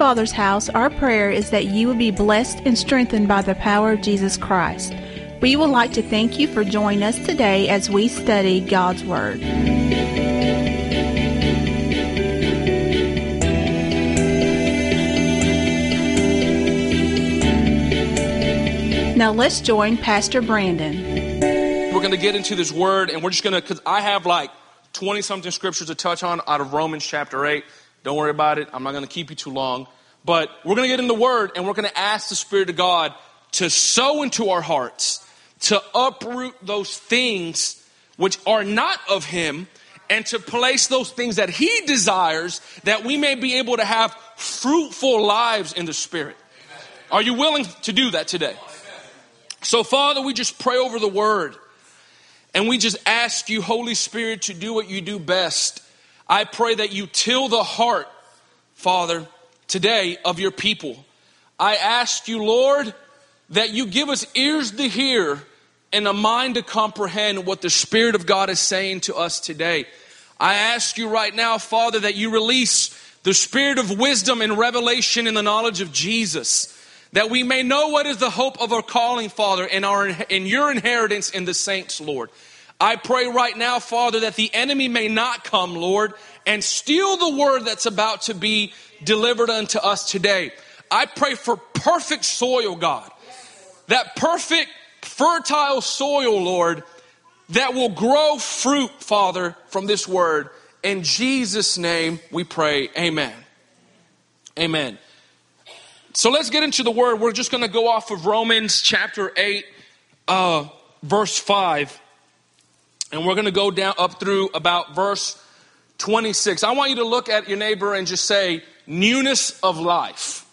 Father's house, our prayer is that you will be blessed and strengthened by the power of Jesus Christ. We would like to thank you for joining us today as we study God's Word. Now let's join Pastor Brandon. We're going to get into this word, and we're just going to, because I have like 20 something scriptures to touch on out of Romans chapter 8. Don't worry about it. I'm not going to keep you too long. But we're going to get in the word, and we're going to ask the Spirit of God to sow into our hearts, to uproot those things which are not of Him, and to place those things that He desires that we may be able to have fruitful lives in the Spirit. Are you willing to do that today? So, Father, we just pray over the word and we just ask you, Holy Spirit, to do what you do best. I pray that you till the heart, Father, today of your people. I ask you, Lord, that you give us ears to hear and a mind to comprehend what the Spirit of God is saying to us today. I ask you right now, Father, that you release the spirit of wisdom and revelation in the knowledge of Jesus that we may know what is the hope of our calling, Father, and our in your inheritance in the saints, Lord. I pray right now, Father, that the enemy may not come, Lord, and steal the word that's about to be delivered unto us today. I pray for perfect soil, God. That perfect, fertile soil, Lord, that will grow fruit, Father, from this word. In Jesus' name we pray. Amen. Amen. So let's get into the word. We're just going to go off of Romans chapter 8, uh, verse 5. And we're going to go down up through about verse 26. I want you to look at your neighbor and just say, newness of life.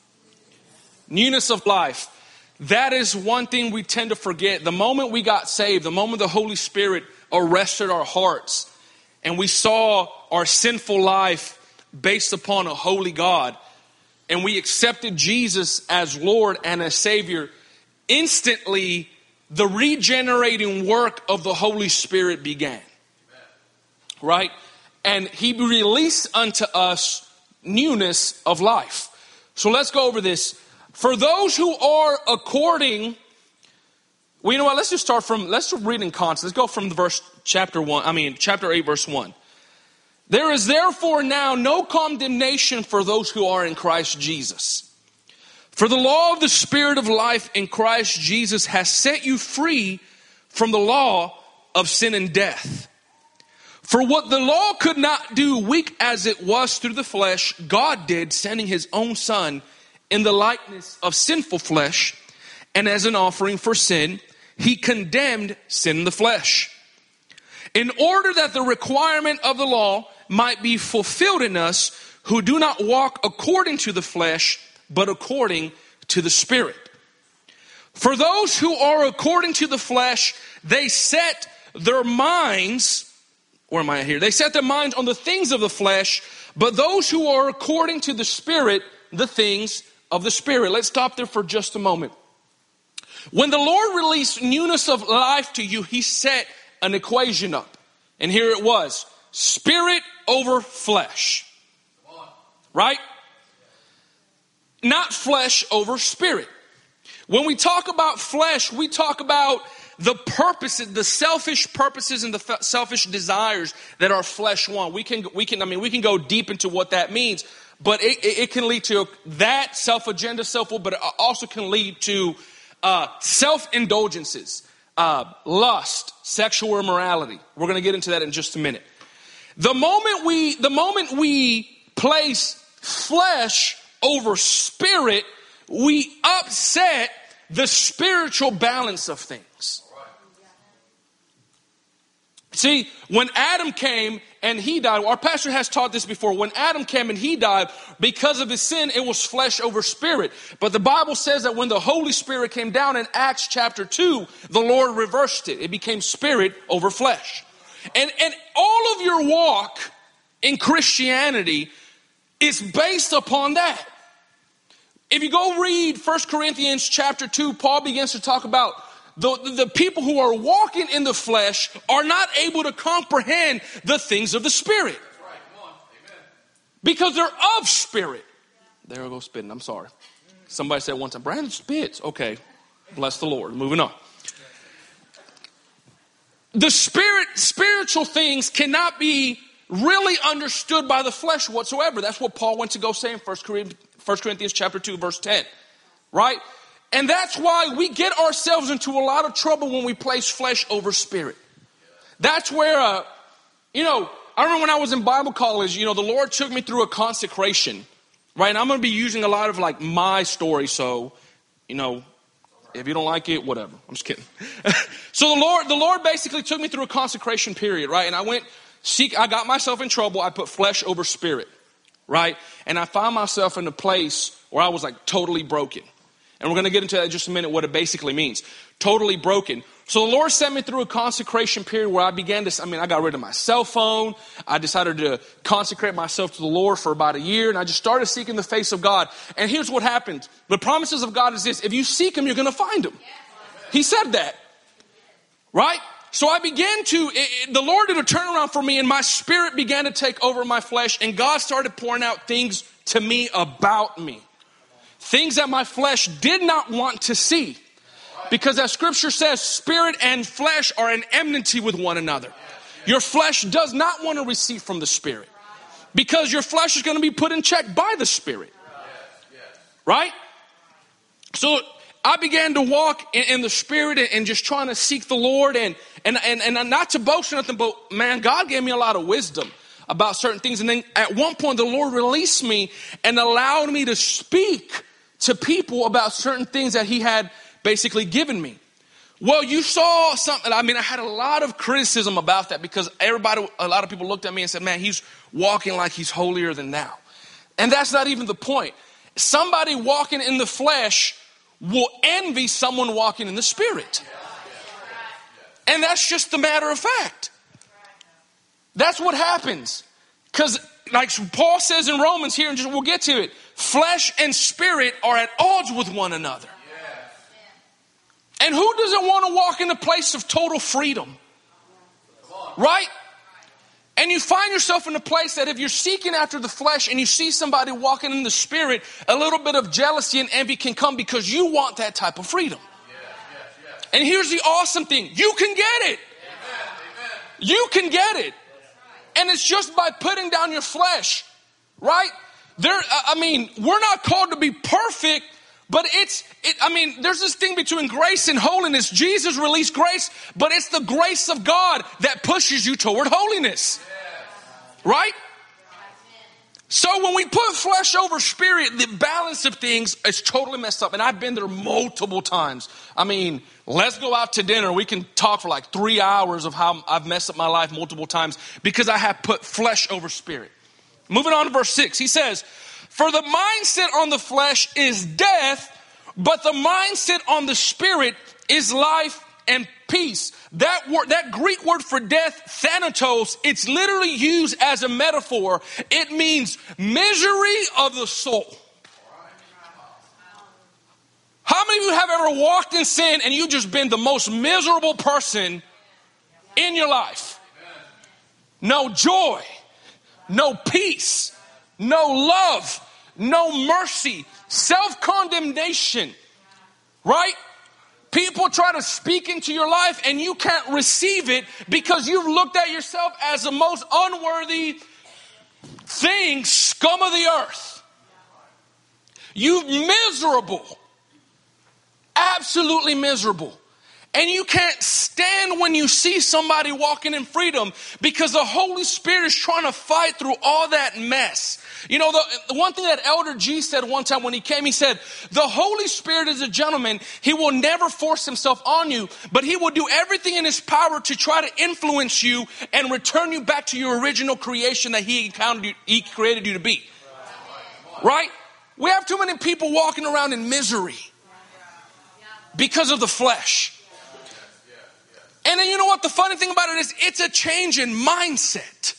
Newness of life. That is one thing we tend to forget. The moment we got saved, the moment the Holy Spirit arrested our hearts, and we saw our sinful life based upon a holy God and we accepted Jesus as Lord and as Savior, instantly the regenerating work of the Holy Spirit began. Right? And He released unto us newness of life. So let's go over this. For those who are according, well, you know what? Let's just start from, let's read in context. Let's go from the verse chapter 1, I mean, chapter 8, verse 1. There is therefore now no condemnation for those who are in Christ Jesus. For the law of the Spirit of life in Christ Jesus has set you free from the law of sin and death. For what the law could not do, weak as it was through the flesh, God did, sending his own Son in the likeness of sinful flesh, and as an offering for sin, he condemned sin in the flesh. In order that the requirement of the law might be fulfilled in us who do not walk according to the flesh, but according to the Spirit. For those who are according to the flesh, they set their minds, where am I here? They set their minds on the things of the flesh, but those who are according to the Spirit, the things of the Spirit. Let's stop there for just a moment. When the Lord released newness of life to you, He set an equation up. And here it was spirit over flesh. Right? Not flesh over spirit. When we talk about flesh, we talk about the purposes, the selfish purposes and the selfish desires that our flesh want. We can, we can, I mean, we can go deep into what that means, but it, it can lead to that self agenda, self will, but it also can lead to uh, self indulgences, uh, lust, sexual immorality. We're going to get into that in just a minute. The moment we, the moment we place flesh over spirit, we upset the spiritual balance of things. See, when Adam came and he died, our pastor has taught this before. When Adam came and he died, because of his sin, it was flesh over spirit. But the Bible says that when the Holy Spirit came down in Acts chapter 2, the Lord reversed it. It became spirit over flesh. And, and all of your walk in Christianity is based upon that. If you go read 1 Corinthians chapter 2, Paul begins to talk about the, the people who are walking in the flesh are not able to comprehend the things of the Spirit. Because they're of spirit. There I go spitting. I'm sorry. Somebody said time, Brandon spits. Okay. Bless the Lord. Moving on. The spirit, spiritual things cannot be really understood by the flesh whatsoever. That's what Paul went to go say in 1 Corinthians chapter 2, verse 10. Right? And that's why we get ourselves into a lot of trouble when we place flesh over spirit. That's where, uh, you know, I remember when I was in Bible college, you know, the Lord took me through a consecration, right? And I'm going to be using a lot of like my story, so, you know, if you don't like it, whatever. I'm just kidding. so the Lord, the Lord basically took me through a consecration period, right? And I went seek, I got myself in trouble. I put flesh over spirit, right? And I found myself in a place where I was like totally broken. And we're going to get into that in just a minute, what it basically means. Totally broken. So the Lord sent me through a consecration period where I began to, I mean, I got rid of my cell phone. I decided to consecrate myself to the Lord for about a year, and I just started seeking the face of God. And here's what happened. The promises of God is this if you seek Him, you're going to find Him. He said that. Right? So I began to, it, it, the Lord did a turnaround for me, and my spirit began to take over my flesh, and God started pouring out things to me about me. Things that my flesh did not want to see. Because as scripture says, spirit and flesh are in enmity with one another. Your flesh does not want to receive from the spirit. Because your flesh is going to be put in check by the spirit. Right? So I began to walk in, in the spirit and, and, just trying to seek the Lord and, and, and, and not to boast or nothing, but man, God gave me a lot of wisdom about certain things. And then at one point, the Lord released me and allowed me to speak to people about certain things that He had basically given me. Well, you saw something. I mean, I had a lot of criticism about that because everybody, a lot of people looked at me and said, man, he's walking like he's holier than thou. And that's not even the point. Somebody walking in the flesh will envy someone walking in the spirit. And that's just the matter of fact. That's what happens. Because, like Paul says in Romans here, and just we'll get to it, flesh and spirit are at odds with one another. And who doesn't want to walk in a place of total freedom? Right? And you find yourself in a place that if you're seeking after the flesh and you see somebody walking in the spirit, a little bit of jealousy and envy can come because you want that type of freedom. And here's the awesome thing you can get it. You can get it. And it's just by putting down your flesh, right? There, I mean, we're not called to be perfect, but it's, it, I mean, there's this thing between grace and holiness. Jesus released grace, but it's the grace of God that pushes you toward holiness. Right? So when we put flesh over spirit, the balance of things is totally messed up. And I've been there multiple times. I mean, let's go out to dinner. We can talk for like three hours of how I've messed up my life multiple times because I have put flesh over spirit. Moving on to verse six, he says, for the mindset on the flesh is death, but the mindset on the spirit is life and peace. That word, that Greek word for death, thanatos, it's literally used as a metaphor. It means misery of the soul. How many of you have ever walked in sin and you've just been the most miserable person in your life? No joy, no peace, no love, no mercy, self condemnation, right? People try to speak into your life and you can't receive it because you've looked at yourself as the most unworthy thing, scum of the earth. You miserable, absolutely miserable. And you can't stand when you see somebody walking in freedom because the Holy Spirit is trying to fight through all that mess. You know, the, the, one thing that Elder G said one time when he came, he said, The Holy Spirit is a gentleman. He will never force himself on you, but he will do everything in his power to try to influence you and return you back to your original creation that he you, he created you to be. Right? We have too many people walking around in misery because of the flesh. And then you know what? The funny thing about it is, it's a change in mindset.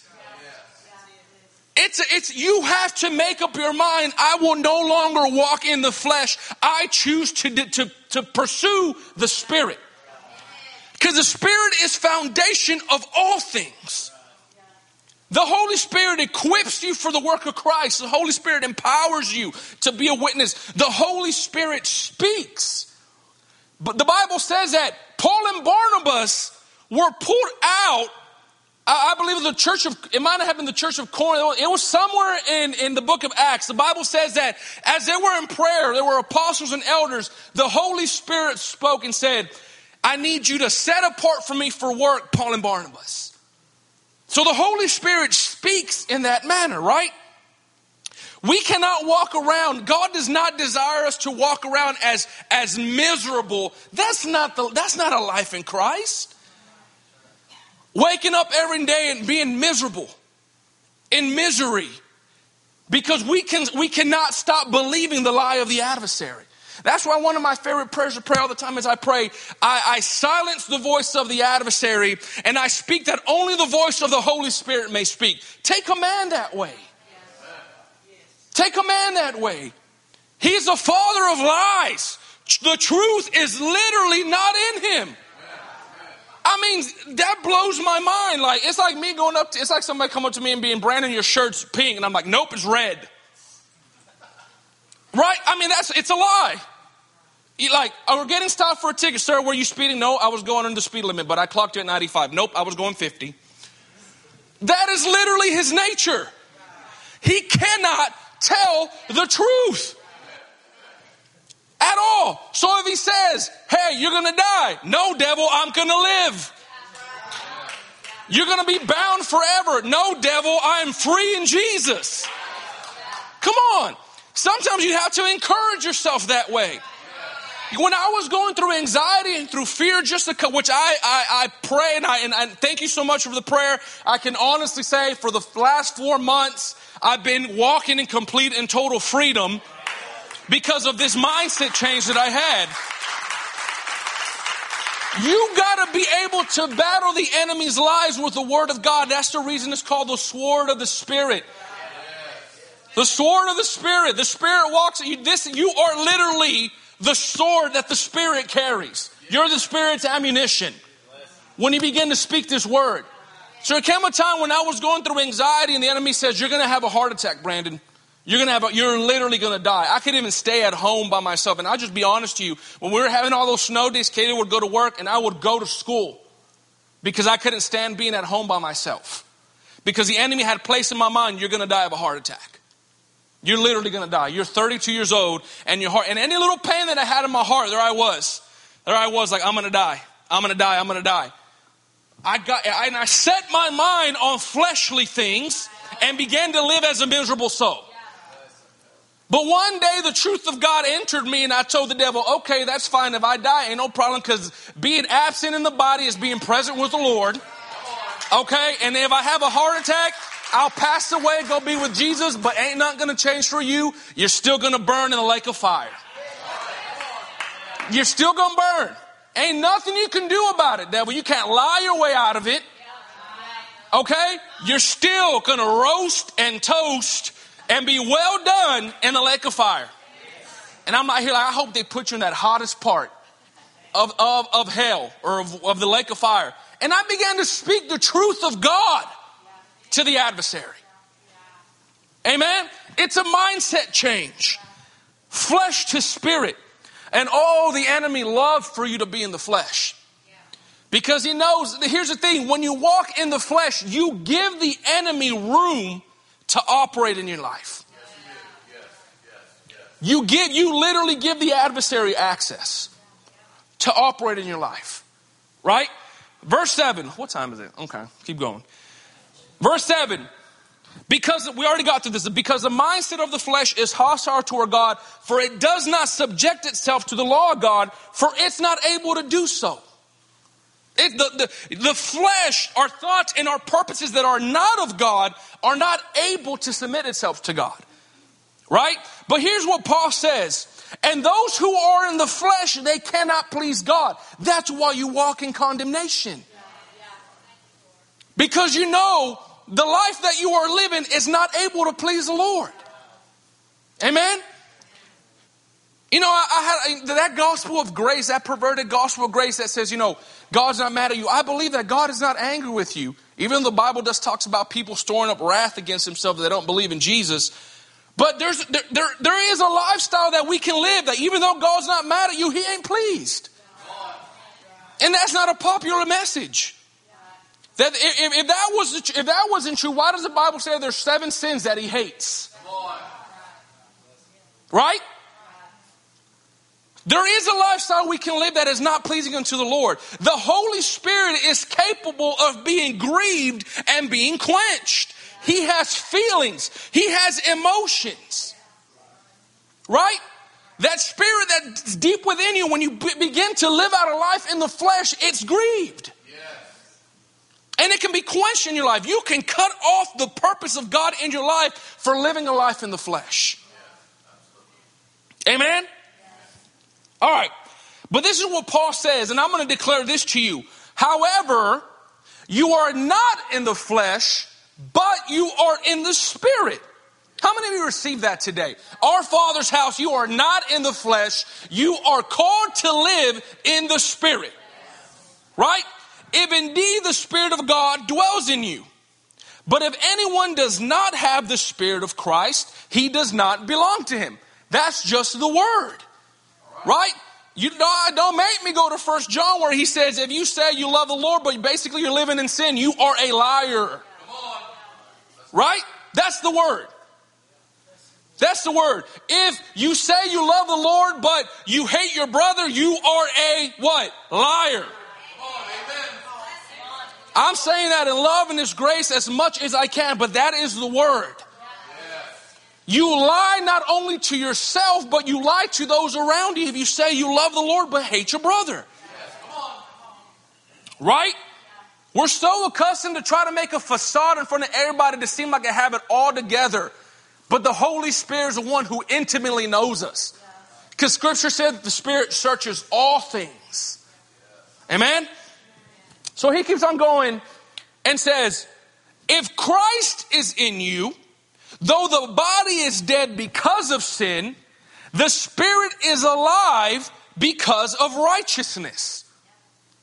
It's, it's, you have to make up your mind. I will no longer walk in the flesh. I choose to, to, to pursue the spirit. Because the spirit is foundation of all things. The Holy Spirit equips you for the work of Christ. The Holy Spirit empowers you to be a witness. The Holy Spirit speaks. But the Bible says that Paul and Barnabas were pulled out. I, believe the church of, it might have been the church of Corinth. It was somewhere in, in the book of Acts. The Bible says that as they were in prayer, there were apostles and elders. The Holy Spirit spoke and said, I need you to set apart for me for work, Paul and Barnabas. So the Holy Spirit speaks in that manner, right? We cannot walk around. God does not desire us to walk around as, as miserable. That's not, the, that's not a life in Christ. Waking up every day and being miserable, in misery, because we, can, we cannot stop believing the lie of the adversary. That's why one of my favorite prayers to pray all the time as I pray, I, I silence the voice of the adversary and I speak that only the voice of the Holy Spirit may speak. Take command that way. Take a man that way. He's the father of lies. The truth is literally not in him. I mean, that blows my mind. Like, it's like me going up to, it's like somebody come up to me and being, Brandon, your shirt's pink. And I'm like, nope, it's red. Right? I mean, that's, it's a lie. You like, we're getting stopped for a ticket. Sir, were you speeding? No, I was going under the speed limit, but I clocked you at 95. Nope, I was going 50. That is literally his nature. He cannot tell the truth at all. So if he says, hey, you're going to die, no, devil, I'm going to live. You're going to be bound forever. No, devil, I'm free in Jesus. Come on. Sometimes you have to encourage yourself that way. When I was going through anxiety and through fear, just to, which I, I, I pray and I, and, and thank you so much for the prayer. I can honestly say for the last four months, I've been walking in complete and total freedom because of this mindset change that I had. You gotta be able to battle the enemy's lies with the word of God. That's the reason it's called the sword of the spirit. The sword of the spirit. The spirit walks you. This, you are literally the sword that the spirit carries. You're the spirit's ammunition when you begin to speak this word. So there came a time when I was going through anxiety and the enemy says, you're going to have a heart attack, Brandon. You're to have, a, you're literally going to die. I could even stay at home by myself. And I'll just be honest to you. When we were having all those snow days, Katie would go to work and I would go to school because I couldn't stand being at home by myself. Because the enemy had placed in my mind, you're going to die of a heart attack. You're literally going to die. You're 32 years old and your heart, and any little pain that I had in my heart, there I was. There I was like, I'm going to die. I'm going to die. I'm going to die. I got, and I set my mind on fleshly things and began to live as a miserable soul. But one day the truth of God entered me and I told the devil, okay, that's fine. If I die, ain't no problem because being absent in the body is being present with the Lord. Okay. And if I have a heart attack, I'll pass away, go be with Jesus, but ain't not going to change for you. You're still going to burn in the lake of fire. You're still going to burn. Ain't nothing you can do about it, devil. You can't lie your way out of it. Okay? You're still going to roast and toast and be well done in the lake of fire. And I'm not here like, I hope they put you in that hottest part of, of, of hell or of, of the lake of fire. And I began to speak the truth of God to the adversary. Amen? It's a mindset change. Flesh to spirit. And all the enemy loves for you to be in the flesh. Because he knows, here's the thing when you walk in the flesh, you give the enemy room to operate in your life. You give, you literally give the adversary access to operate in your life. Right? Verse 7. What time is it? Okay, keep going. Verse 7. Because we already got through this, because the mindset of the flesh is hostile toward God, for it does not subject itself to the law of God, for it's not able to do so. It, the, the, the flesh, our thoughts and our purposes that are not of God are not able to submit itself to God. Right? But here's what Paul says. And those who are in the flesh, they cannot please God. That's why you walk in condemnation. Because you know the life that you are living is not able to please the Lord. Amen? You know, I, I had that gospel of grace, that perverted gospel of grace that says, you know, God's not mad at you. I believe that God is not angry with you. Even though the Bible does talks about people storing up wrath against themselves that don't believe in Jesus. But there's, there, there, there is a lifestyle that we can live that even though God's not mad at you, He ain't pleased. And that's not a popular message. That if, if that was if that wasn't true, why does the Bible say there's seven sins that He hates? Right? There is a lifestyle we can live that is not pleasing unto the Lord. The Holy Spirit is capable of being grieved and being quenched. He has feelings, He has emotions. Right? That spirit that's deep within you, when you begin to live out a life in the flesh, it's grieved. And it can be quenched in your life. You can cut off the purpose of God in your life for living a life in the flesh. Amen? All right. But this is what Paul says, and I'm going to declare this to you. However, you are not in the flesh, but you are in the spirit. How many of you received that today? Our Father's house, you are not in the flesh, you are called to live in the spirit. Right? If indeed the Spirit of God dwells in you. But if anyone does not have the Spirit of Christ, he does not belong to him. That's just the word. Right? You don't, don't make me go to First John where he says, if you say you love the Lord, but basically you're living in sin, you are a liar. Right? That's the word. That's the word. If you say you love the Lord, but you hate your brother, you are a what? Liar. I'm saying that in love and His grace as much as I can, but that is the word. You lie not only to yourself, but you lie to those around you if you say you love the Lord but hate your brother. Right? We're so accustomed to try to make a facade in front of everybody to seem like I have it all together. But the Holy Spirit is the one who intimately knows us. Because Scripture said that the Spirit searches all things. Amen? So he keeps on going and says, If Christ is in you, Though the body is dead because of sin, the spirit is alive because of righteousness.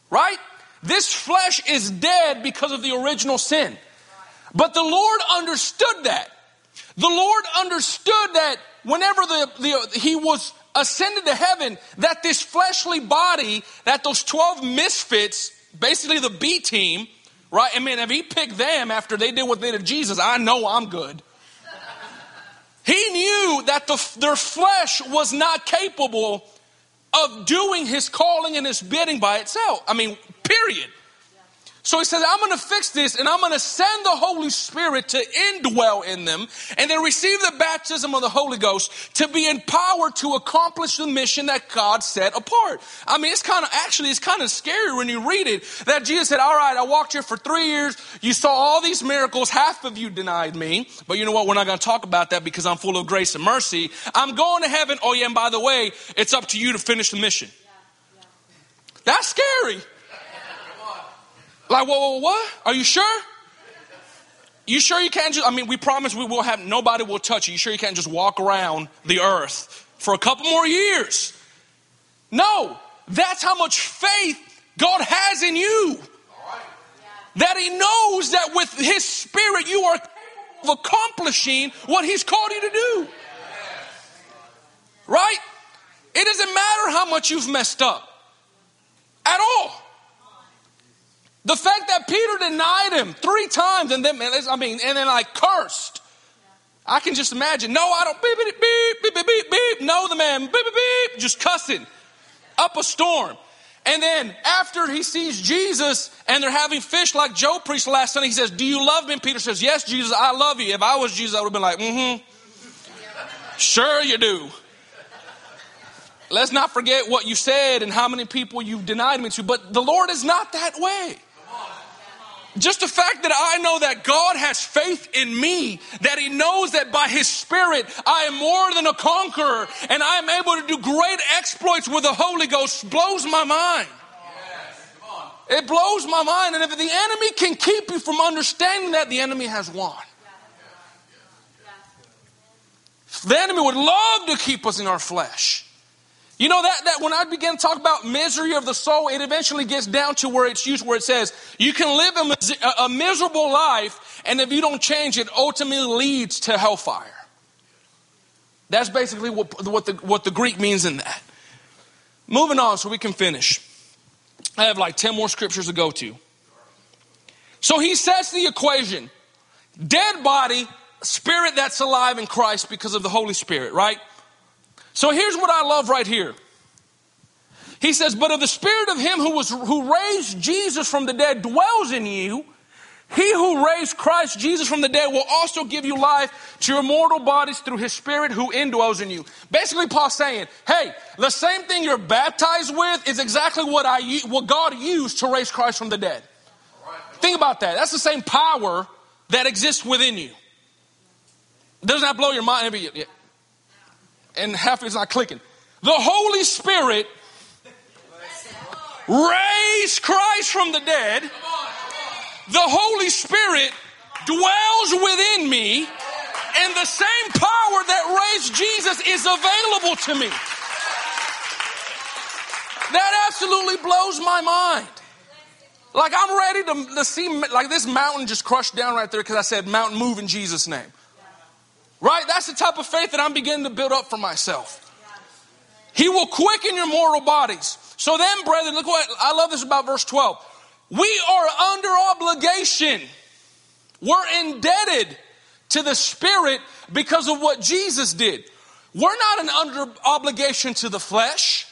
Right? This flesh is dead because of the original sin. But the Lord understood that. The Lord understood that whenever the, the, he was ascended to heaven, that this fleshly body, that those 12 misfits, basically the B team, right? I mean, if he picked them after they did what they did to Jesus, I know I'm good. He knew that the, their flesh was not capable of doing his calling and his bidding by itself. I mean, period. So he says, I'm going to fix this and I'm going to send the Holy Spirit to indwell in them and they receive the baptism of the Holy Ghost to be empowered to accomplish the mission that God set apart. I mean, it's kind of, actually, it's kind of scary when you read it that Jesus said, all right, I walked here for three years. You saw all these miracles. Half of you denied me. But you know what? We're not going to talk about that because I'm full of grace and mercy. I'm going to heaven. Oh yeah. And by the way, it's up to you to finish the mission. That's scary. Like, whoa, whoa, what? Are you sure? You sure you can't just, I mean, we promise we will have, nobody will touch you. You sure you can't just walk around the earth for a couple more years? No, that's how much faith God has in you. That He knows that with His Spirit you are of accomplishing what He's called you to do. Right? It doesn't matter how much you've messed up at all. The fact that Peter denied him three times and then, I mean, and then like cursed. I can just imagine. No, I don't. Beep, beep, beep, beep, beep, beep. No, the man, beep, beep, beep, just cussing up a storm. And then after he sees Jesus and they're having fish like Joe preached last Sunday, he says, Do you love me? And Peter says, Yes, Jesus, I love you. If I was Jesus, I would have been like, Mm hmm. Sure, you do. Let's not forget what you said and how many people you've denied me to. But the Lord is not that way. Just the fact that I know that God has faith in me, that He knows that by His Spirit I am more than a conqueror and I am able to do great exploits with the Holy Ghost blows my mind. It blows my mind. And if the enemy can keep you from understanding that, the enemy has won. The enemy would love to keep us in our flesh. You know that, that when I begin to talk about misery of the soul, it eventually gets down to where it's used, where it says you can live a, a miserable life, and if you don't change, it ultimately leads to hellfire. That's basically what, what, the, what the Greek means in that. Moving on so we can finish. I have like 10 more scriptures to go to. So he sets the equation dead body, spirit that's alive in Christ because of the Holy Spirit, right? So here's what I love right here. He says, But if the spirit of him who was who raised Jesus from the dead dwells in you, he who raised Christ Jesus from the dead will also give you life to your mortal bodies through his spirit who indwells in you. Basically, Paul's saying, hey, the same thing you're baptized with is exactly what I what God used to raise Christ from the dead. Think about that. That's the same power that exists within you. Doesn't that blow your mind? And half is not clicking. The Holy Spirit raised Christ from the dead. The Holy Spirit dwells within me, and the same power that raised Jesus is available to me. That absolutely blows my mind. Like I'm ready to, to see like this mountain just crushed down right there because I said mountain move in Jesus' name. Right? That's the type of faith that I'm beginning to build up for myself. He will quicken your mortal bodies. So then, brethren, look what I love this about verse 12. We are under obligation. We're indebted to the Spirit because of what Jesus did. We're not an under obligation to the flesh.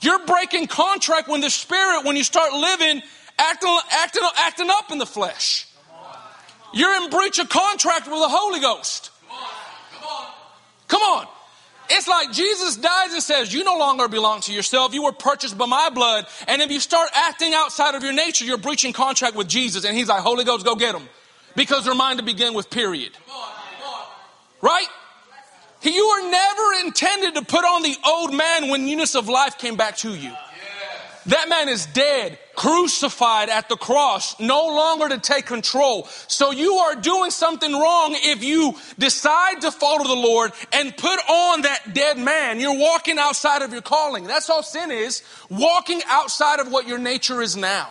You're breaking contract when the Spirit, when you start living, acting, acting, acting up in the flesh. You're in breach of contract with the Holy Ghost. Come on. It's like Jesus dies and says, You no longer belong to yourself. You were purchased by my blood. And if you start acting outside of your nature, you're breaching contract with Jesus. And he's like, Holy Ghost, go get them. Because they're mine to begin with, period. Right? You were never intended to put on the old man when newness of life came back to you. That man is dead, crucified at the cross, no longer to take control. So you are doing something wrong if you decide to follow the Lord and put on that dead man. You're walking outside of your calling. That's all sin is, walking outside of what your nature is now.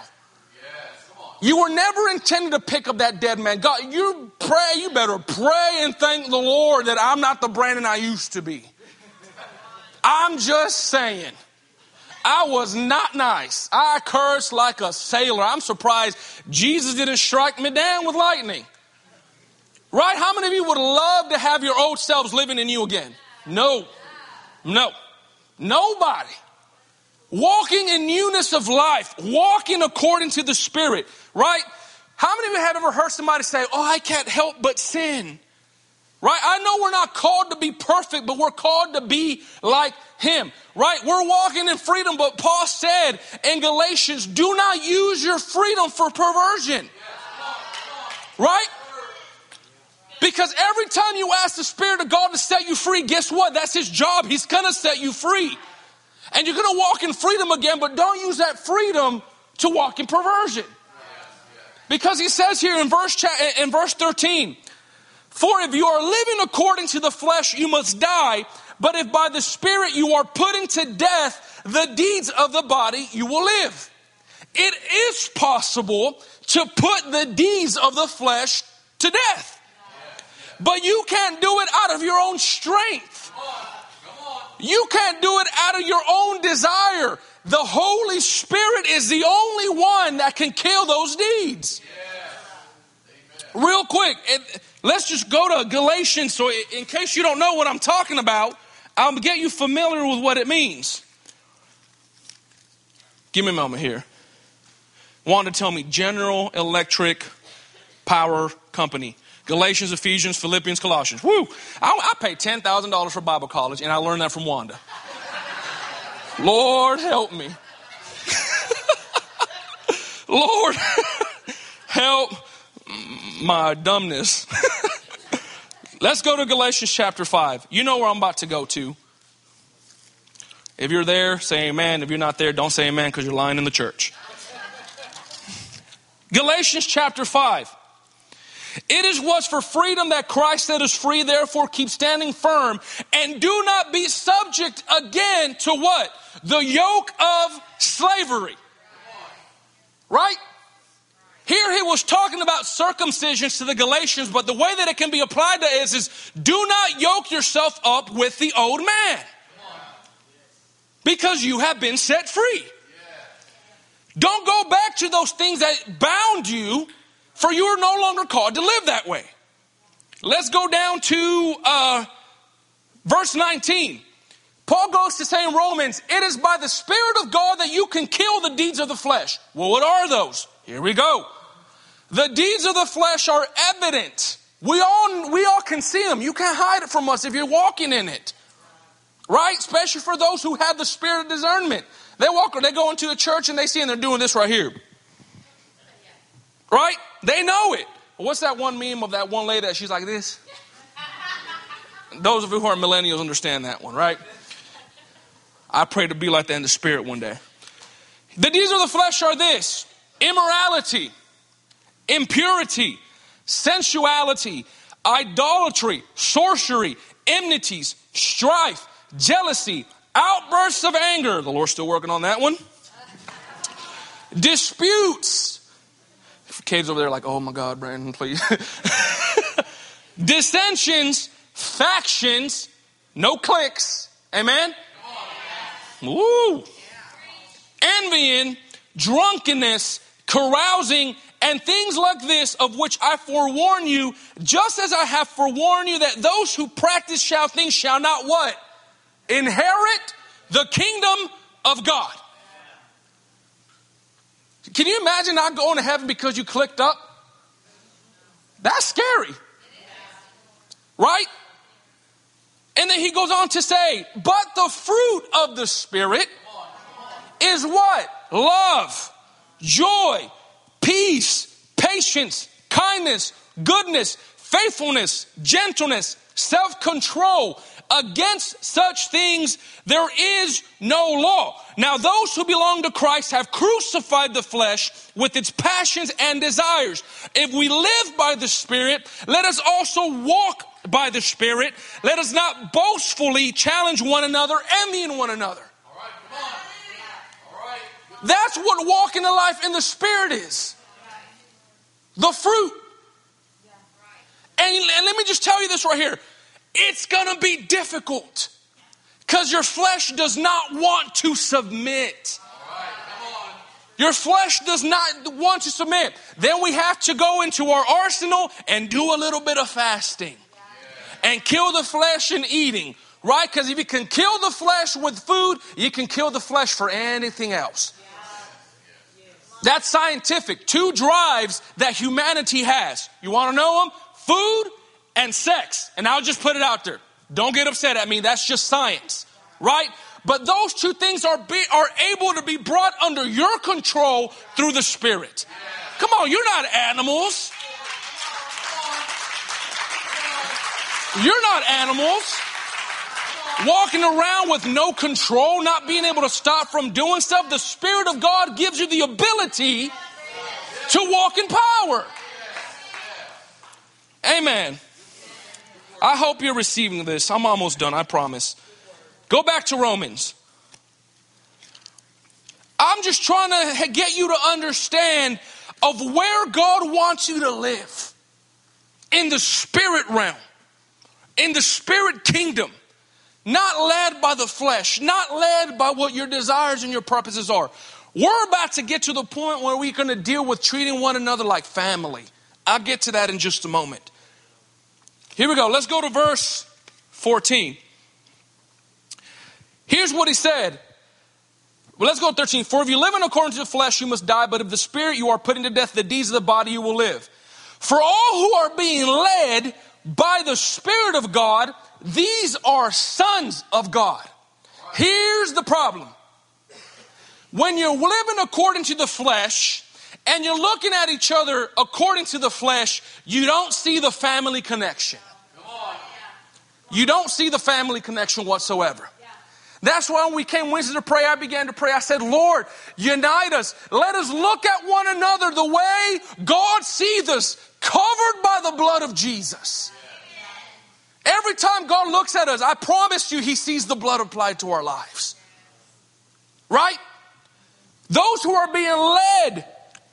You were never intended to pick up that dead man. God, you pray, you better pray and thank the Lord that I'm not the Brandon I used to be. I'm just saying. I was not nice. I cursed like a sailor. I'm surprised Jesus didn't strike me down with lightning. Right? How many of you would love to have your old selves living in you again? No. No. Nobody. Walking in newness of life, walking according to the Spirit, right? How many of you have ever heard somebody say, Oh, I can't help but sin? Right? I know we're not called to be perfect, but we're called to be like Him. Right? We're walking in freedom, but Paul said in Galatians, do not use your freedom for perversion. Right? Because every time you ask the Spirit of God to set you free, guess what? That's His job. He's gonna set you free. And you're gonna walk in freedom again, but don't use that freedom to walk in perversion. Because he says here in verse, in verse 13, for if you are living according to the flesh, you must die. But if by the Spirit you are putting to death the deeds of the body, you will live. It is possible to put the deeds of the flesh to death. But you can't do it out of your own strength. You can't do it out of your own desire. The Holy Spirit is the only one that can kill those deeds. Real quick, Let's just go to Galatians. So, in case you don't know what I'm talking about, I'll get you familiar with what it means. Give me a moment here. Wanted to tell me General Electric Power Company. Galatians, Ephesians, Philippians, Colossians. Woo! I, I paid $10,000 for Bible college, and I learned that from Wanda. Lord, help me. Lord, help my dumbness. Let's go to Galatians chapter 5. You know where I'm about to go to. If you're there, say amen. If you're not there, don't say amen because you're lying in the church. Galatians chapter 5. It is was for freedom that Christ set us free, therefore keep standing firm and do not be subject again to what? The yoke of slavery. Right? Here he was talking about circumcisions to the Galatians, but the way that it can be applied to is, is do not yoke yourself up with the old man. Because you have been set free. Don't go back to those things that bound you, for you are no longer called to live that way. Let's go down to uh, verse 19. Paul goes to say in Romans, it is by the Spirit of God that you can kill the deeds of the flesh. Well, what are those? Here we go. The deeds of the flesh are evident. We all, we all can see them. You can't hide it from us if you're walking in it. Right? Especially for those who have the spirit of discernment. They walk, or they go into the church and they see and they're doing this right here. Right? They know it. What's that one meme of that one lady that she's like this? Those of you who are millennials understand that one, right? I pray to be like that in the spirit one day. The deeds of the flesh are this immorality, impurity, sensuality, idolatry, sorcery, enmities, strife, jealousy, outbursts of anger. The Lord's still working on that one. Disputes. Kids over there like, oh my God, Brandon, please. Dissensions, factions, no clicks. Amen? Woo! Envying, drunkenness, carousing, and things like this, of which I forewarn you, just as I have forewarned you that those who practice shall things shall not what? Inherit the kingdom of God. Can you imagine not going to heaven because you clicked up? That's scary. Right? And then he goes on to say, but the fruit of the Spirit is what? Love, joy, peace, patience, kindness, goodness, faithfulness, gentleness, self control. Against such things there is no law. Now, those who belong to Christ have crucified the flesh with its passions and desires. If we live by the Spirit, let us also walk by the Spirit. Let us not boastfully challenge one another, envying one another. That's what walking the life in the Spirit is. The fruit. And, and let me just tell you this right here it's going to be difficult because your flesh does not want to submit. Your flesh does not want to submit. Then we have to go into our arsenal and do a little bit of fasting and kill the flesh in eating, right? Because if you can kill the flesh with food, you can kill the flesh for anything else. That's scientific. Two drives that humanity has. You want to know them? Food and sex. And I'll just put it out there. Don't get upset at me. That's just science, right? But those two things are be, are able to be brought under your control through the Spirit. Come on, you're not animals. You're not animals. Walking around with no control, not being able to stop from doing stuff. The Spirit of God gives you the ability to walk in power. Amen. I hope you're receiving this. I'm almost done, I promise. Go back to Romans. I'm just trying to get you to understand of where God wants you to live in the spirit realm, in the spirit kingdom, not led by the flesh, not led by what your desires and your purposes are. We're about to get to the point where we're going to deal with treating one another like family. I'll get to that in just a moment. Here we go. Let's go to verse 14. Here's what he said. Well, let's go to 13. For if you live in according to the flesh, you must die, but if the spirit you are putting to death the deeds of the body, you will live. For all who are being led by the Spirit of God, these are sons of God. Here's the problem. When you're living according to the flesh and you're looking at each other according to the flesh, you don't see the family connection. You don't see the family connection whatsoever. That's why when we came Wednesday to pray, I began to pray. I said, Lord, unite us. Let us look at one another the way God sees us, covered by the blood of Jesus. Every time God looks at us, I promise you, He sees the blood applied to our lives. Right? Those who are being led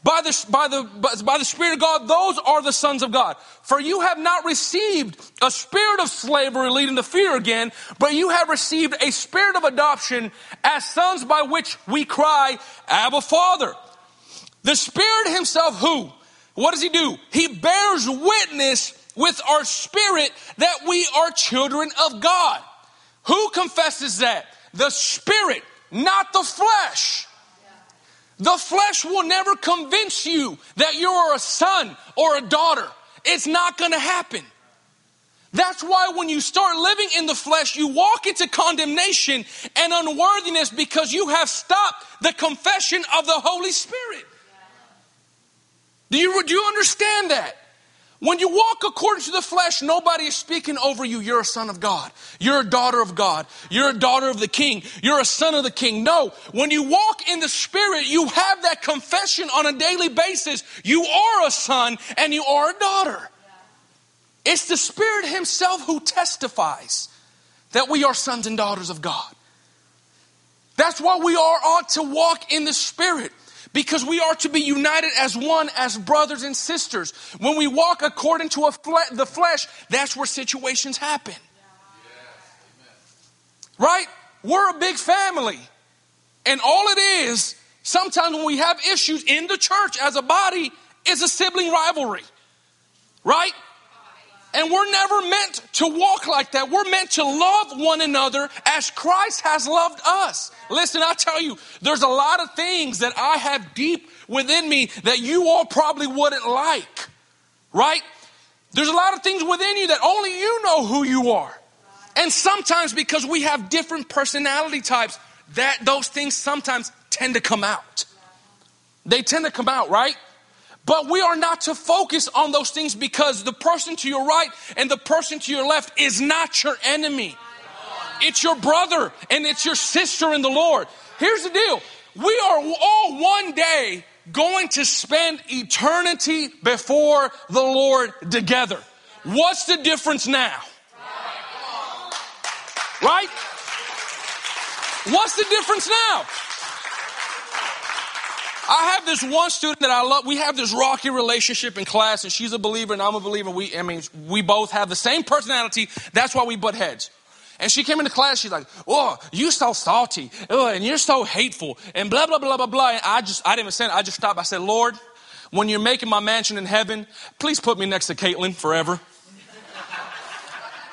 by the, by, the, by the Spirit of God, those are the sons of God. For you have not received a spirit of slavery leading to fear again, but you have received a spirit of adoption as sons by which we cry, Abba Father. The Spirit Himself, who? What does He do? He bears witness with our spirit that we are children of God. Who confesses that? The Spirit, not the flesh. The flesh will never convince you that you're a son or a daughter. It's not going to happen. That's why when you start living in the flesh, you walk into condemnation and unworthiness because you have stopped the confession of the Holy Spirit. Do you, do you understand that? When you walk according to the flesh, nobody is speaking over you. You're a son of God. You're a daughter of God. You're a daughter of the king. You're a son of the king. No, when you walk in the spirit, you have that confession on a daily basis. You are a son and you are a daughter. It's the spirit himself who testifies that we are sons and daughters of God. That's why we are ought to walk in the spirit because we are to be united as one, as brothers and sisters. When we walk according to fle- the flesh, that's where situations happen. Right? We're a big family. And all it is, sometimes when we have issues in the church as a body, is a sibling rivalry. Right? And we're never meant to walk like that. We're meant to love one another as Christ has loved us. Listen, I tell you, there's a lot of things that I have deep within me that you all probably wouldn't like. Right? There's a lot of things within you that only you know who you are. And sometimes because we have different personality types, that those things sometimes tend to come out. They tend to come out, right? But we are not to focus on those things because the person to your right and the person to your left is not your enemy. It's your brother and it's your sister in the Lord. Here's the deal. We are all one day going to spend eternity before the Lord together. What's the difference now? Right? What's the difference now? I have this one student that I love. We have this rocky relationship in class, and she's a believer, and I'm a believer. We, I mean, we both have the same personality. That's why we butt heads. And she came into class, she's like, Oh, you're so salty. Oh, and you're so hateful. And blah, blah, blah, blah, blah. And I just, I didn't even say it. I just stopped. I said, Lord, when you're making my mansion in heaven, please put me next to Caitlin forever.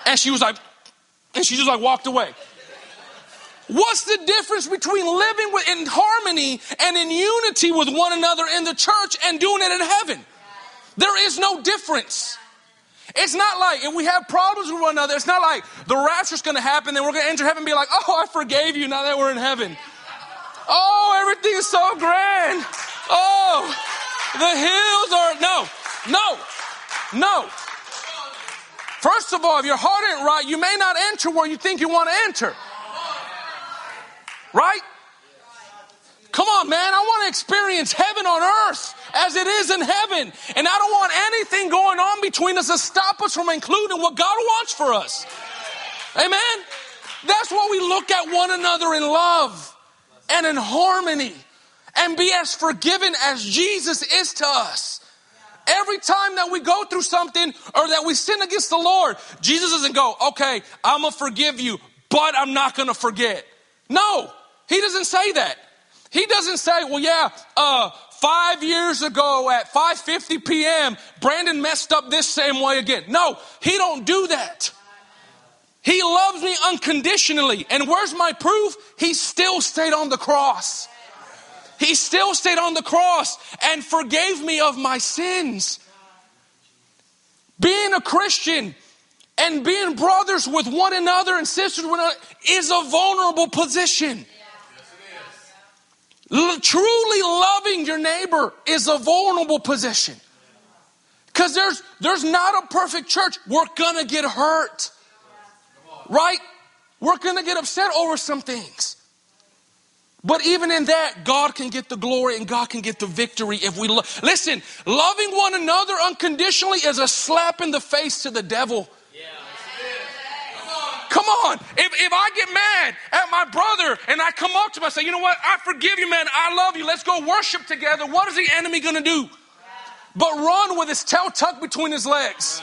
and she was like, and she just like walked away. What's the difference between living in harmony and in unity with one another in the church and doing it in heaven? There is no difference. It's not like if we have problems with one another, it's not like the rapture's going to happen, then we're going to enter heaven and be like, oh, I forgave you now that we're in heaven. Oh, everything is so grand. Oh, the hills are, no, no, no. First of all, if your heart ain't right, you may not enter where you think you want to enter. Right? Come on, man. I want to experience heaven on earth as it is in heaven. And I don't want anything going on between us to stop us from including what God wants for us. Amen. That's why we look at one another in love and in harmony and be as forgiven as Jesus is to us. Every time that we go through something or that we sin against the Lord, Jesus doesn't go, okay, I'm going to forgive you, but I'm not going to forget. No, he doesn't say that. He doesn't say, well, yeah, uh, five years ago at 5.50 p.m., Brandon messed up this same way again. No, he don't do that. He loves me unconditionally. And where's my proof? He still stayed on the cross. He still stayed on the cross and forgave me of my sins. Being a Christian and being brothers with one another and sisters with another is a vulnerable position. Truly loving your neighbor is a vulnerable position. Because there's, there's not a perfect church. We're going to get hurt. Right? We're going to get upset over some things. But even in that, God can get the glory and God can get the victory if we lo- listen. Loving one another unconditionally is a slap in the face to the devil. Come on. If, if I get mad at my brother and I come up to him and say, you know what? I forgive you, man. I love you. Let's go worship together. What is the enemy going to do? But run with his tail tucked between his legs.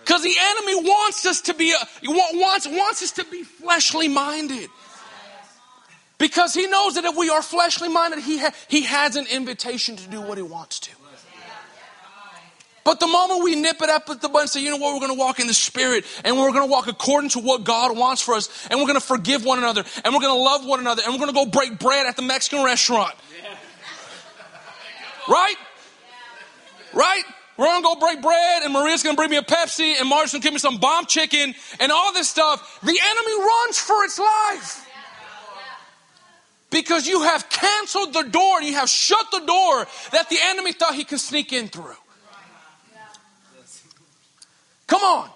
Because the enemy wants us to be, uh, a, wants, wants us to be fleshly minded. Because he knows that if we are fleshly minded, he, ha- he has an invitation to do what he wants to. But the moment we nip it up at the butt and say, you know what, we're going to walk in the Spirit and we're going to walk according to what God wants for us and we're going to forgive one another and we're going to love one another and we're going to go break bread at the Mexican restaurant. Right? Right? We're gonna go break bread, and Maria's gonna bring me a Pepsi, and Mark's gonna give me some bomb chicken, and all this stuff. The enemy runs for its life. Because you have canceled the door, you have shut the door that the enemy thought he could sneak in through. Come on.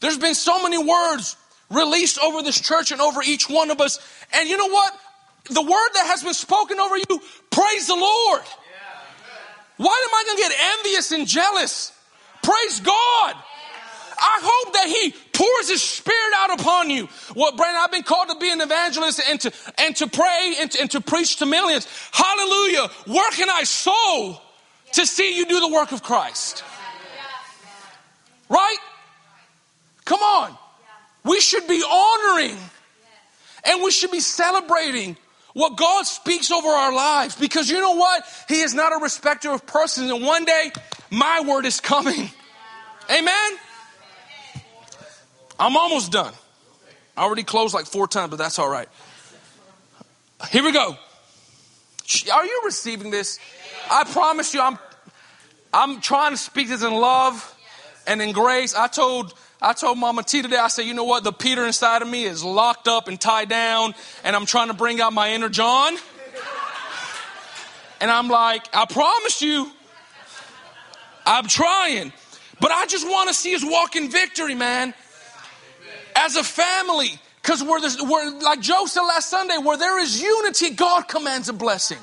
There's been so many words released over this church and over each one of us. And you know what? The word that has been spoken over you, praise the Lord. Why am I going to get envious and jealous? Praise God. I hope that He pours His Spirit out upon you. Well, Brandon, I've been called to be an evangelist and to, and to pray and to, and to preach to millions. Hallelujah. Where can I sow to see you do the work of Christ? Right? Come on. We should be honoring and we should be celebrating what God speaks over our lives because you know what? He is not a respecter of persons, and one day my word is coming. Amen? I'm almost done. I already closed like four times, but that's all right. Here we go. Are you receiving this? I promise you, I'm I'm trying to speak this in love and in grace. I told I told Mama T today, I said, you know what? The Peter inside of me is locked up and tied down, and I'm trying to bring out my inner John. And I'm like, I promise you, I'm trying. But I just want to see us walk in victory, man. As a family. Because we're, we're, like Joe said last Sunday, where there is unity, God commands a blessing.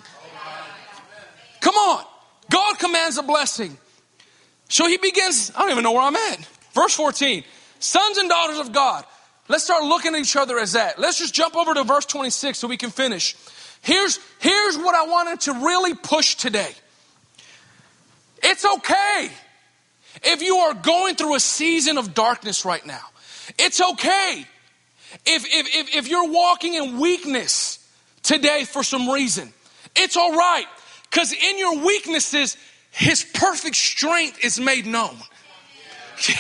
Come on. God commands a blessing. So he begins, I don't even know where I'm at. Verse 14, sons and daughters of God. Let's start looking at each other as that. Let's just jump over to verse 26 so we can finish. Here's, here's what I wanted to really push today. It's okay if you are going through a season of darkness right now. It's okay if, if, if, if you're walking in weakness today for some reason. It's all right because in your weaknesses, His perfect strength is made known.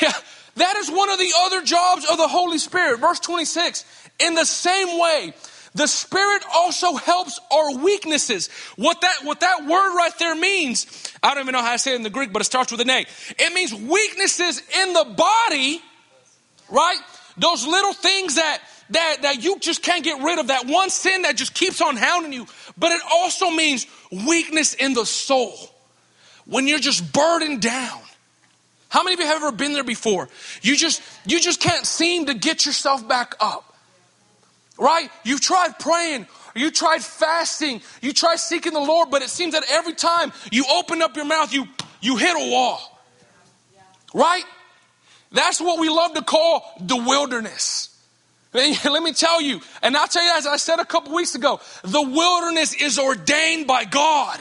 Yeah, that is one of the other jobs of the Holy Spirit. Verse 26. In the same way, the Spirit also helps our weaknesses. What that, what that word right there means, I don't even know how to say it in the Greek, but it starts with an A. It means weaknesses in the body, right? Those little things that, that, that you just can't get rid of, that one sin that just keeps on hounding you. But it also means weakness in the soul. When you're just burdened down how many of you have ever been there before? You just you just can't seem to get yourself back up. Right? You've tried praying, you tried fasting, you tried seeking the Lord, but it seems that every time you open up your mouth, you you hit a wall. Right? That's what we love to call the wilderness. Let me tell you, and I'll tell you as I said a couple weeks ago, the wilderness is ordained by God.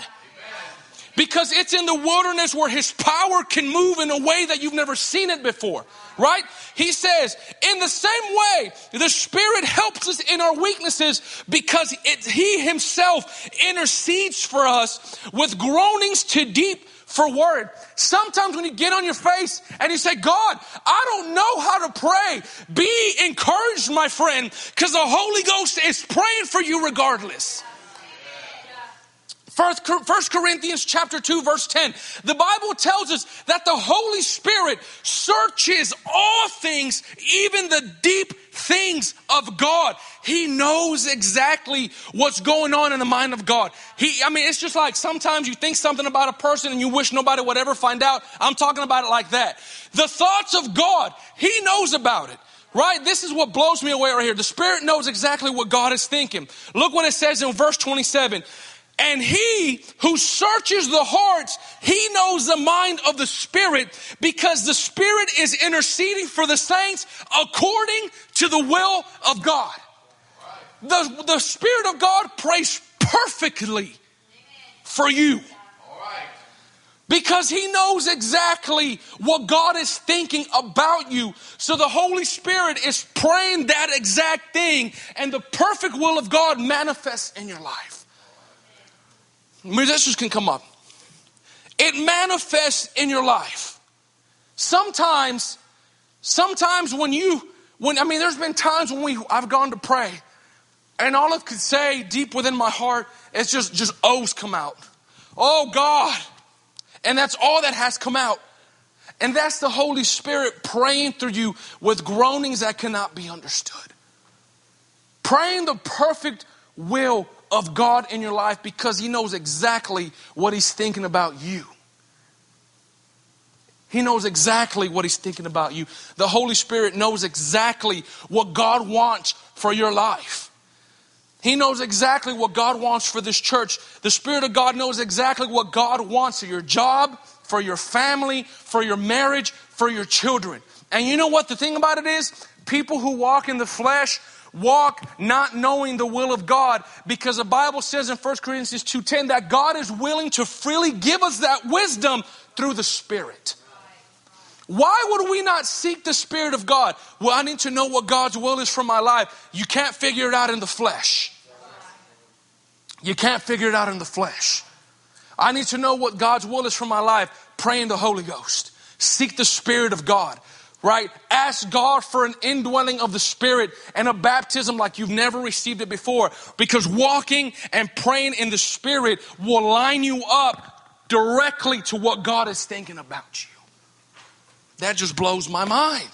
Because it's in the wilderness where his power can move in a way that you've never seen it before. Right? He says, in the same way, the Spirit helps us in our weaknesses because it, He Himself intercedes for us with groanings too deep for word. Sometimes when you get on your face and you say, God, I don't know how to pray, be encouraged, my friend, because the Holy Ghost is praying for you regardless. First, First Corinthians chapter 2 verse 10. The Bible tells us that the Holy Spirit searches all things, even the deep things of God. He knows exactly what's going on in the mind of God. He, I mean, it's just like sometimes you think something about a person and you wish nobody would ever find out. I'm talking about it like that. The thoughts of God, He knows about it. Right? This is what blows me away right here. The Spirit knows exactly what God is thinking. Look what it says in verse 27. And he who searches the hearts, he knows the mind of the Spirit because the Spirit is interceding for the saints according to the will of God. The, the Spirit of God prays perfectly for you. Because he knows exactly what God is thinking about you. So the Holy Spirit is praying that exact thing, and the perfect will of God manifests in your life. Musicians can come up. It manifests in your life. Sometimes, sometimes when you, when I mean, there's been times when we I've gone to pray, and all I could say deep within my heart is just just O's come out. Oh God. And that's all that has come out. And that's the Holy Spirit praying through you with groanings that cannot be understood. Praying the perfect will of God in your life because He knows exactly what He's thinking about you. He knows exactly what He's thinking about you. The Holy Spirit knows exactly what God wants for your life. He knows exactly what God wants for this church. The Spirit of God knows exactly what God wants for your job, for your family, for your marriage, for your children. And you know what the thing about it is? People who walk in the flesh walk not knowing the will of God because the Bible says in 1 Corinthians 2:10 that God is willing to freely give us that wisdom through the Spirit. Why would we not seek the Spirit of God? Well, I need to know what God's will is for my life. You can't figure it out in the flesh. You can't figure it out in the flesh. I need to know what God's will is for my life. Pray in the Holy Ghost. Seek the Spirit of God, right? Ask God for an indwelling of the Spirit and a baptism like you've never received it before. Because walking and praying in the Spirit will line you up directly to what God is thinking about you. That just blows my mind.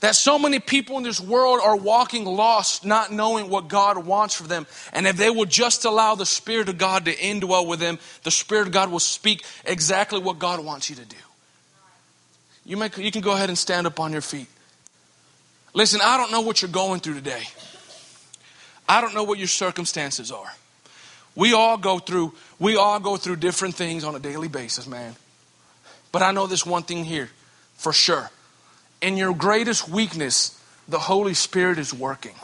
That so many people in this world are walking lost, not knowing what God wants for them. And if they will just allow the Spirit of God to indwell with them, the Spirit of God will speak exactly what God wants you to do. You, may, you can go ahead and stand up on your feet. Listen, I don't know what you're going through today. I don't know what your circumstances are. We all go through, we all go through different things on a daily basis, man. But I know this one thing here for sure in your greatest weakness, the Holy Spirit is working.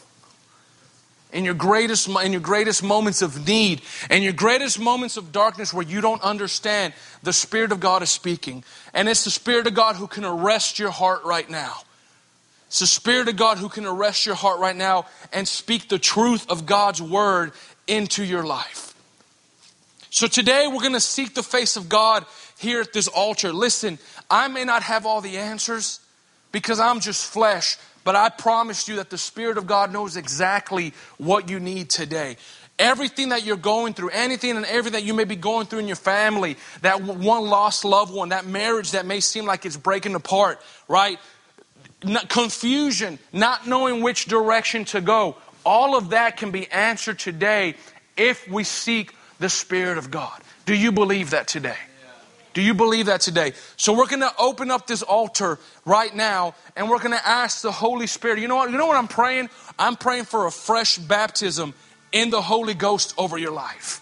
In your greatest, in your greatest moments of need, and your greatest moments of darkness where you don't understand, the Spirit of God is speaking. And it's the Spirit of God who can arrest your heart right now. It's the Spirit of God who can arrest your heart right now and speak the truth of God's Word into your life. So today we're going to seek the face of God here at this altar. Listen, I may not have all the answers because I'm just flesh. But I promise you that the Spirit of God knows exactly what you need today. Everything that you're going through, anything and everything that you may be going through in your family, that one lost loved one, that marriage that may seem like it's breaking apart, right? Confusion, not knowing which direction to go. All of that can be answered today if we seek the Spirit of God. Do you believe that today? Do you believe that today? So we're going to open up this altar right now and we're going to ask the Holy Spirit. You know what? You know what I'm praying? I'm praying for a fresh baptism in the Holy Ghost over your life.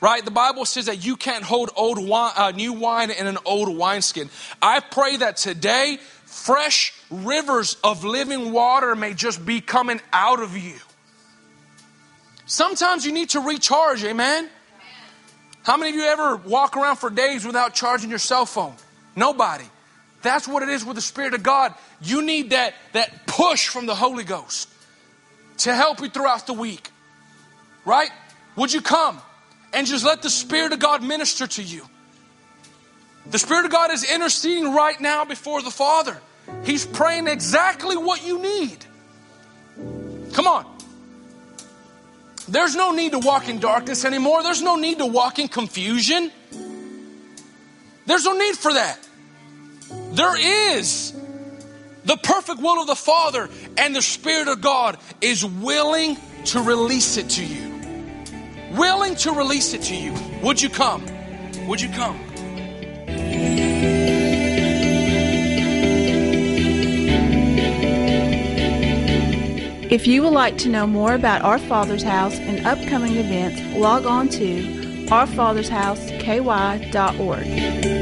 Right? The Bible says that you can't hold old wine, uh, new wine in an old wineskin. I pray that today fresh rivers of living water may just be coming out of you. Sometimes you need to recharge, amen? How many of you ever walk around for days without charging your cell phone? Nobody. That's what it is with the Spirit of God. You need that, that push from the Holy Ghost to help you throughout the week. Right? Would you come and just let the Spirit of God minister to you? The Spirit of God is interceding right now before the Father. He's praying exactly what you need. Come on. There's no need to walk in darkness anymore. There's no need to walk in confusion. There's no need for that. There is the perfect will of the Father, and the Spirit of God is willing to release it to you. Willing to release it to you. Would you come? Would you come? If you would like to know more about Our Father's House and upcoming events, log on to ourfathersHouseKY.org.